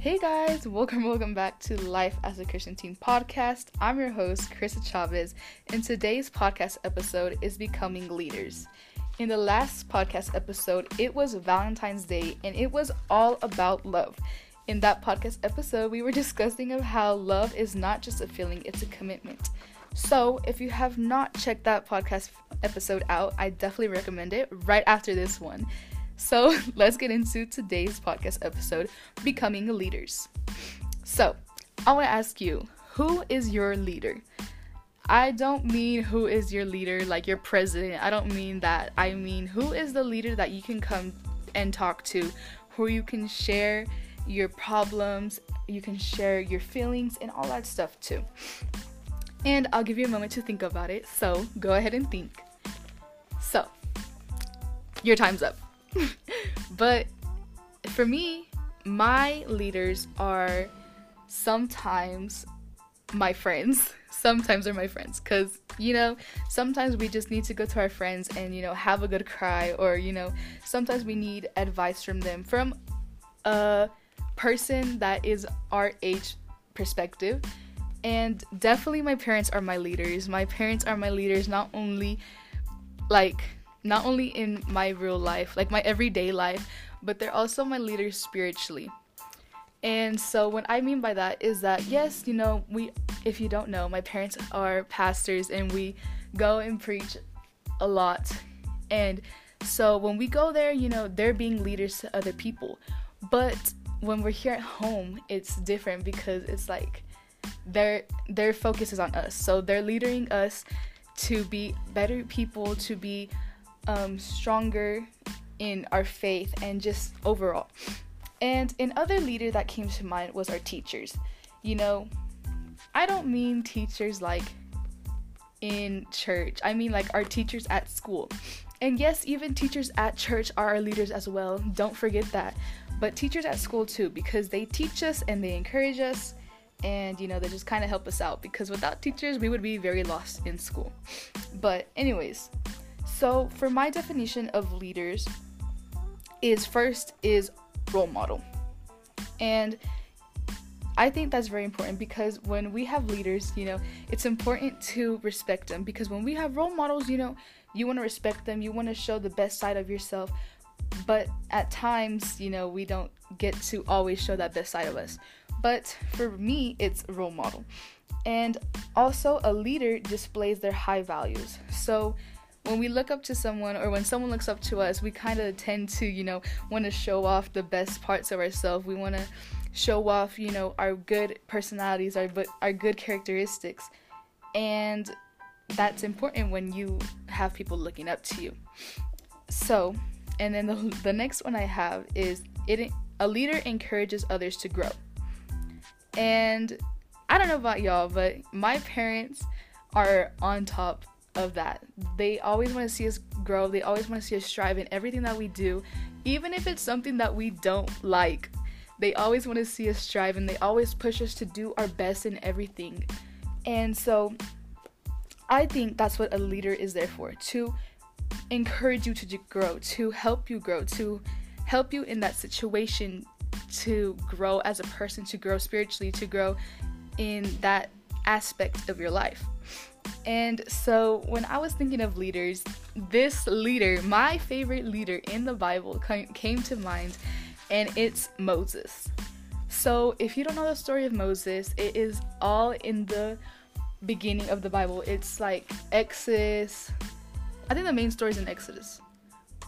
Hey guys, welcome, welcome back to Life as a Christian Teen podcast. I'm your host, Krista Chavez, and today's podcast episode is Becoming Leaders. In the last podcast episode, it was Valentine's Day and it was all about love. In that podcast episode, we were discussing of how love is not just a feeling, it's a commitment. So, if you have not checked that podcast episode out, I definitely recommend it right after this one. So let's get into today's podcast episode Becoming Leaders. So, I want to ask you who is your leader? I don't mean who is your leader, like your president. I don't mean that. I mean who is the leader that you can come and talk to, who you can share your problems, you can share your feelings, and all that stuff too. And I'll give you a moment to think about it. So go ahead and think. So, your time's up. but for me, my leaders are sometimes my friends. Sometimes they're my friends because, you know, sometimes we just need to go to our friends and, you know, have a good cry, or, you know, sometimes we need advice from them from a person that is our age perspective. And definitely, my parents are my leaders. My parents are my leaders not only like not only in my real life, like my everyday life, but they're also my leaders spiritually. And so what I mean by that is that yes, you know, we if you don't know, my parents are pastors and we go and preach a lot. And so when we go there, you know, they're being leaders to other people. But when we're here at home, it's different because it's like their their focus is on us. So they're leading us to be better people, to be um, stronger in our faith and just overall. And another leader that came to mind was our teachers. You know, I don't mean teachers like in church, I mean like our teachers at school. And yes, even teachers at church are our leaders as well. Don't forget that. But teachers at school too, because they teach us and they encourage us and you know they just kind of help us out because without teachers we would be very lost in school but anyways so, for my definition of leaders is first is role model. And I think that's very important because when we have leaders, you know, it's important to respect them because when we have role models, you know, you want to respect them, you want to show the best side of yourself. But at times, you know, we don't get to always show that best side of us. But for me, it's role model. And also, a leader displays their high values. So, when we look up to someone or when someone looks up to us, we kind of tend to, you know, want to show off the best parts of ourselves. We want to show off, you know, our good personalities, our but our good characteristics. And that's important when you have people looking up to you. So, and then the, the next one I have is it a leader encourages others to grow. And I don't know about y'all, but my parents are on top of that. They always want to see us grow, they always want to see us strive in everything that we do, even if it's something that we don't like. They always want to see us strive and they always push us to do our best in everything. And so I think that's what a leader is there for to encourage you to grow, to help you grow, to help you in that situation to grow as a person, to grow spiritually, to grow in that aspect of your life. And so when I was thinking of leaders, this leader, my favorite leader in the Bible, came to mind, and it's Moses. So if you don't know the story of Moses, it is all in the beginning of the Bible. It's like Exodus. I think the main story is in Exodus.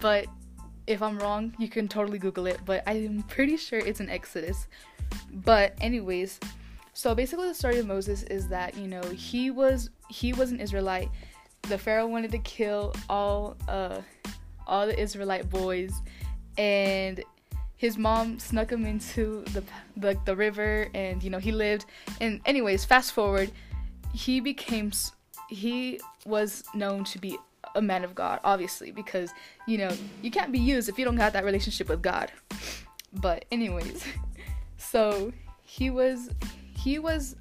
But if I'm wrong, you can totally Google it. But I'm pretty sure it's in Exodus. But, anyways, so basically, the story of Moses is that you know he was he was an Israelite. The Pharaoh wanted to kill all uh all the Israelite boys, and his mom snuck him into the the, the river, and you know he lived. And anyways, fast forward, he became he was known to be a man of God, obviously, because you know you can't be used if you don't have that relationship with God. But anyways, so he was he was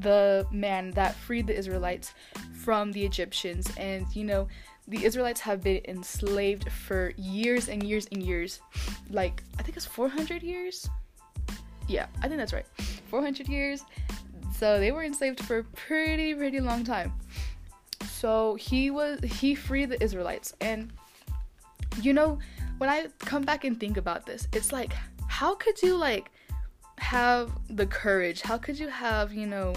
the man that freed the Israelites from the Egyptians. And, you know, the Israelites have been enslaved for years and years and years. Like, I think it's 400 years? Yeah, I think that's right. 400 years. So they were enslaved for a pretty, pretty long time. So he was he freed the Israelites. And you know, when I come back and think about this, it's like, how could you like have the courage? How could you have, you know,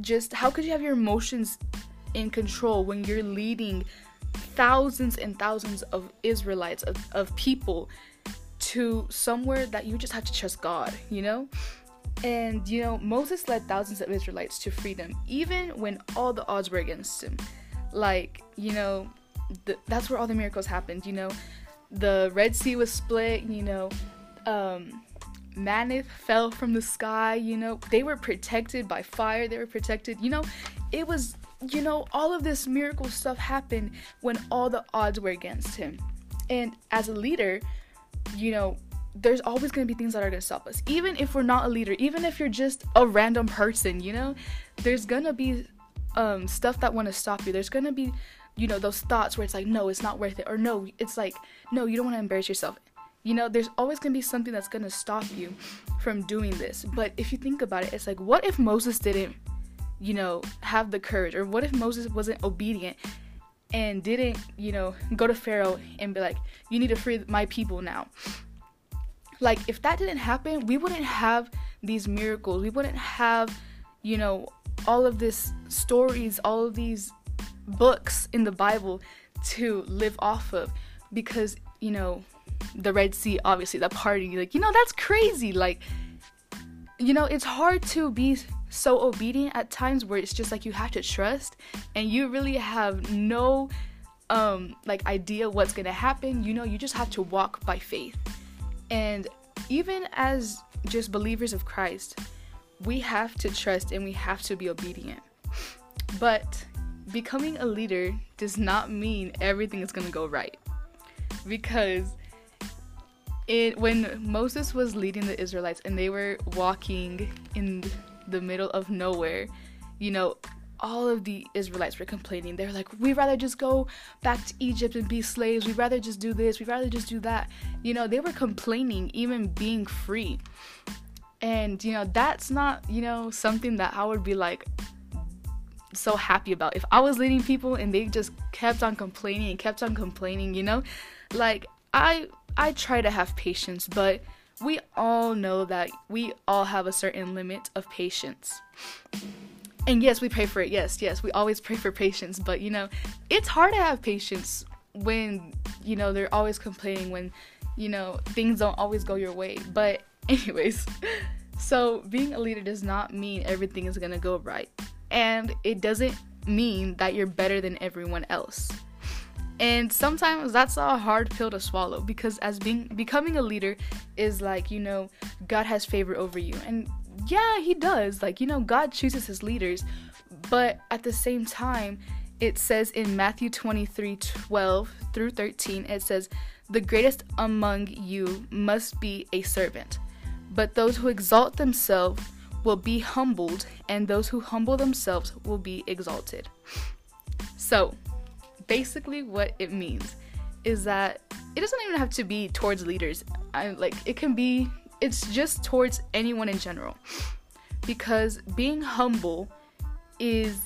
just how could you have your emotions in control when you're leading thousands and thousands of Israelites, of, of people to somewhere that you just have to trust God, you know? And you know, Moses led thousands of Israelites to freedom, even when all the odds were against him. Like, you know, the, that's where all the miracles happened. You know, the Red Sea was split. You know, um, manna fell from the sky. You know, they were protected by fire. They were protected. You know, it was. You know, all of this miracle stuff happened when all the odds were against him. And as a leader, you know, there's always going to be things that are going to stop us. Even if we're not a leader, even if you're just a random person, you know, there's going to be um, stuff that want to stop you. There's going to be, you know, those thoughts where it's like, no, it's not worth it. Or no, it's like, no, you don't want to embarrass yourself. You know, there's always going to be something that's going to stop you from doing this. But if you think about it, it's like, what if Moses didn't, you know, have the courage? Or what if Moses wasn't obedient and didn't, you know, go to Pharaoh and be like, you need to free my people now? Like, if that didn't happen, we wouldn't have these miracles. We wouldn't have, you know, all of these stories, all of these books in the Bible to live off of because, you know, the Red Sea, obviously, the party, like, you know, that's crazy. Like, you know, it's hard to be so obedient at times where it's just like you have to trust and you really have no um like idea what's going to happen. You know, you just have to walk by faith. And even as just believers of Christ, we have to trust and we have to be obedient. But becoming a leader does not mean everything is going to go right. Because when Moses was leading the Israelites and they were walking in the middle of nowhere, you know, all of the Israelites were complaining. They're like, we'd rather just go back to Egypt and be slaves. We'd rather just do this. We'd rather just do that. You know, they were complaining, even being free. And, you know, that's not, you know, something that I would be like so happy about. If I was leading people and they just kept on complaining and kept on complaining, you know, like I I try to have patience, but we all know that we all have a certain limit of patience and yes, we pray for it. Yes, yes, we always pray for patience. But you know, it's hard to have patience when you know they're always complaining when you know things don't always go your way. But anyways, so being a leader does not mean everything is gonna go right, and it doesn't mean that you're better than everyone else. And sometimes that's a hard pill to swallow because as being becoming a leader is like, you know, God has favor over you. And yeah, he does. Like, you know, God chooses his leaders, but at the same time, it says in Matthew 23 12 through 13, it says, The greatest among you must be a servant, but those who exalt themselves will be humbled, and those who humble themselves will be exalted. So, basically, what it means is that it doesn't even have to be towards leaders. I like it can be it's just towards anyone in general. Because being humble is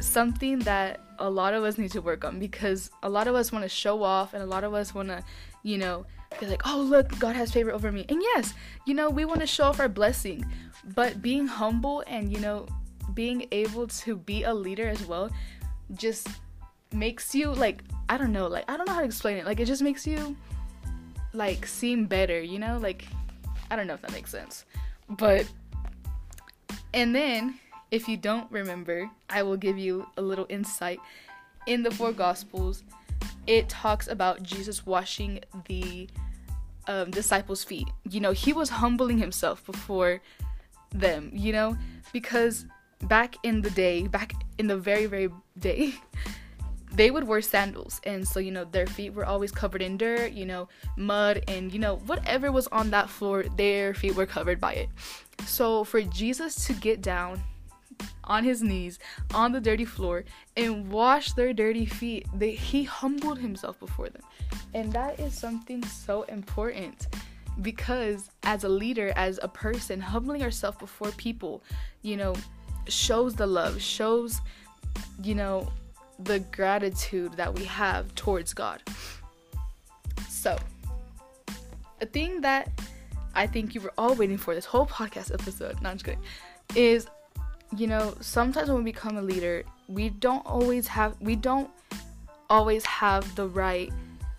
something that a lot of us need to work on because a lot of us want to show off and a lot of us want to, you know, be like, oh, look, God has favor over me. And yes, you know, we want to show off our blessing, but being humble and, you know, being able to be a leader as well just makes you like, I don't know, like, I don't know how to explain it. Like, it just makes you like seem better, you know? Like, I don't know if that makes sense. But, and then, if you don't remember, I will give you a little insight. In the four Gospels, it talks about Jesus washing the um, disciples' feet. You know, he was humbling himself before them, you know, because back in the day, back in the very, very day, they would wear sandals and so you know their feet were always covered in dirt you know mud and you know whatever was on that floor their feet were covered by it. So for jesus to get down on his knees on the dirty floor and wash their dirty feet they, he humbled himself before them. And that is something so important because as a leader, as a person, humbling ourselves before people, you know, shows the love, shows, you know, the gratitude that we have towards God. So, a thing that I think you were all waiting for this whole podcast episode, not just kidding, is you know, sometimes when we become a leader, we don't always have we don't always have the right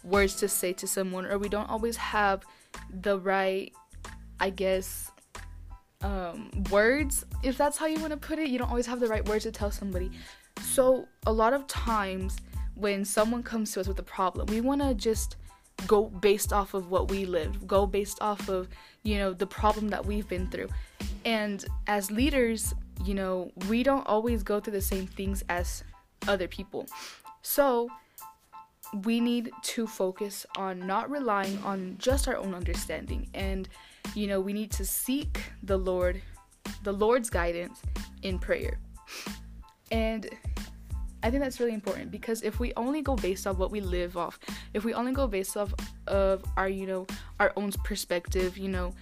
words to say to someone or we don't always have the right I guess um, words if that's how you want to put it. You don't always have the right words to tell somebody so a lot of times when someone comes to us with a problem we want to just go based off of what we lived go based off of you know the problem that we've been through. And as leaders you know we don't always go through the same things as other people. So we need to focus on not relying on just our own understanding and you know we need to seek the lord the lord's guidance in prayer and i think that's really important because if we only go based off what we live off if we only go based off of our you know our own perspective you know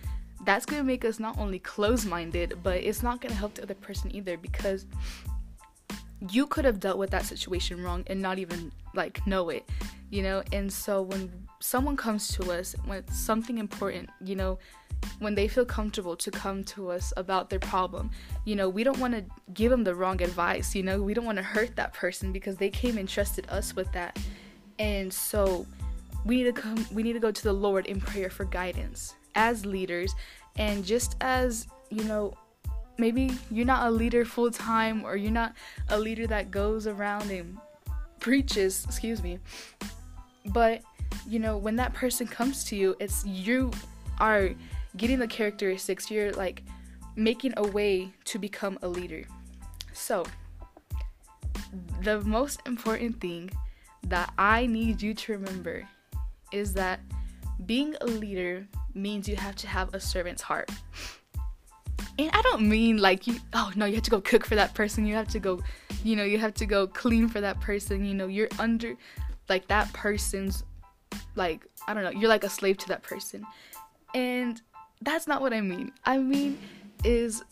that's to make us not only close-minded but it's not to help the other person either because you could have dealt with that situation wrong and not even like know it you know? And so when someone comes to us with something important you know when they feel comfortable to come to us about their problem. You know we don't want to give them the wrong advice you know? We don't want to hurt that person because they came and trusted us with that. And so we need to come we need to go to the lord in prayer for guidance as leaders. And just as you know maybe you're not a leader full time or you're not a leader that goes around and preaches, excuse me. But you know, when that person comes to you, it's you are getting the characteristics, you're like making a way to become a leader. So, the most important thing that I need you to remember is that being a leader means you have to have a servant's heart. And I don't mean like you oh no you have to go cook for that person. You have to go you know you have to go clean for that person. You know you're under like that person's like I don't know you're like a slave to that person. And that's not what I mean. I mean is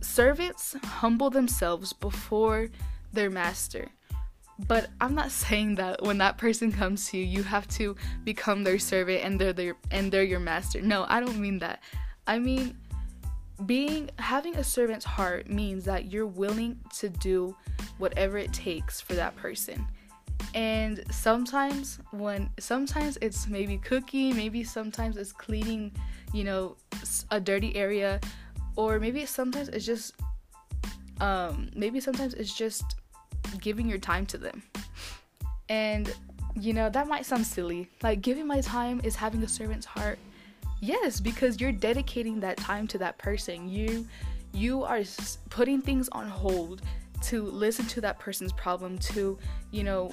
servants humble themselves before their master. But I'm not saying that when that person comes to you you have to become their servant and they're their and they're your master. No I don't mean that. I mean being having a servant's heart means that you're willing to do whatever it takes for that person and sometimes when sometimes it's maybe cooking maybe sometimes it's cleaning you know a dirty area or maybe sometimes it's just um maybe sometimes it's just giving your time to them. And you know that might sound silly. Like giving my time is having a servant's heart. Yes, because you're dedicating that time to that person. You you are putting things on hold to listen to that person's problem to, you know,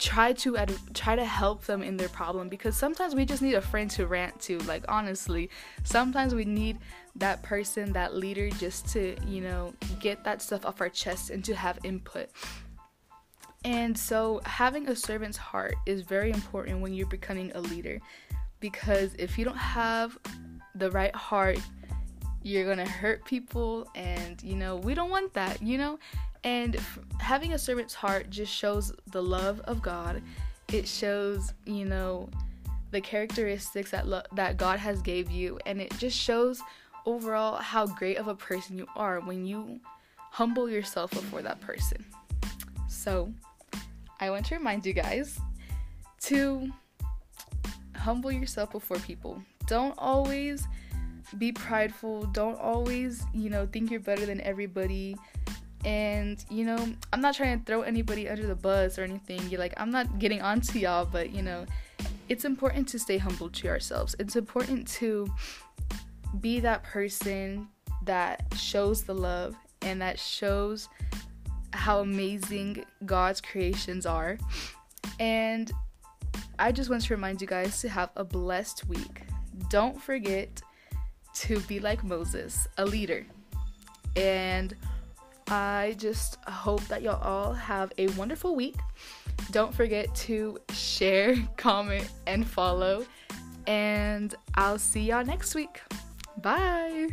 try to ad- try to help them in their problem because sometimes we just need a friend to rant to like honestly. Sometimes we need that person that leader just to you know get that stuff off our chest and to have input. And so having a servant's heart is very important when you're becoming a leader because if you don't have the right heart, you're gonna hurt people, and you know, we don't want that, you know. And f- having a servant's heart just shows the love of God. It shows, you know, the characteristics that lo- that God has gave you, and it just shows overall how great of a person you are when you humble yourself before that person. So, I want to remind you guys to humble yourself before people. Don't always be prideful. Don't always, you know, think you're better than everybody. And, you know, I'm not trying to throw anybody under the bus or anything. You're like, I'm not getting onto y'all, but, you know, it's important to stay humble to ourselves. It's important to be that person that shows the love and that shows how amazing God's creations are. And I just want to remind you guys to have a blessed week. Don't forget to be like Moses, a leader. And I just hope that y'all all have a wonderful week. Don't forget to share, comment, and follow. And I'll see y'all next week. Bye.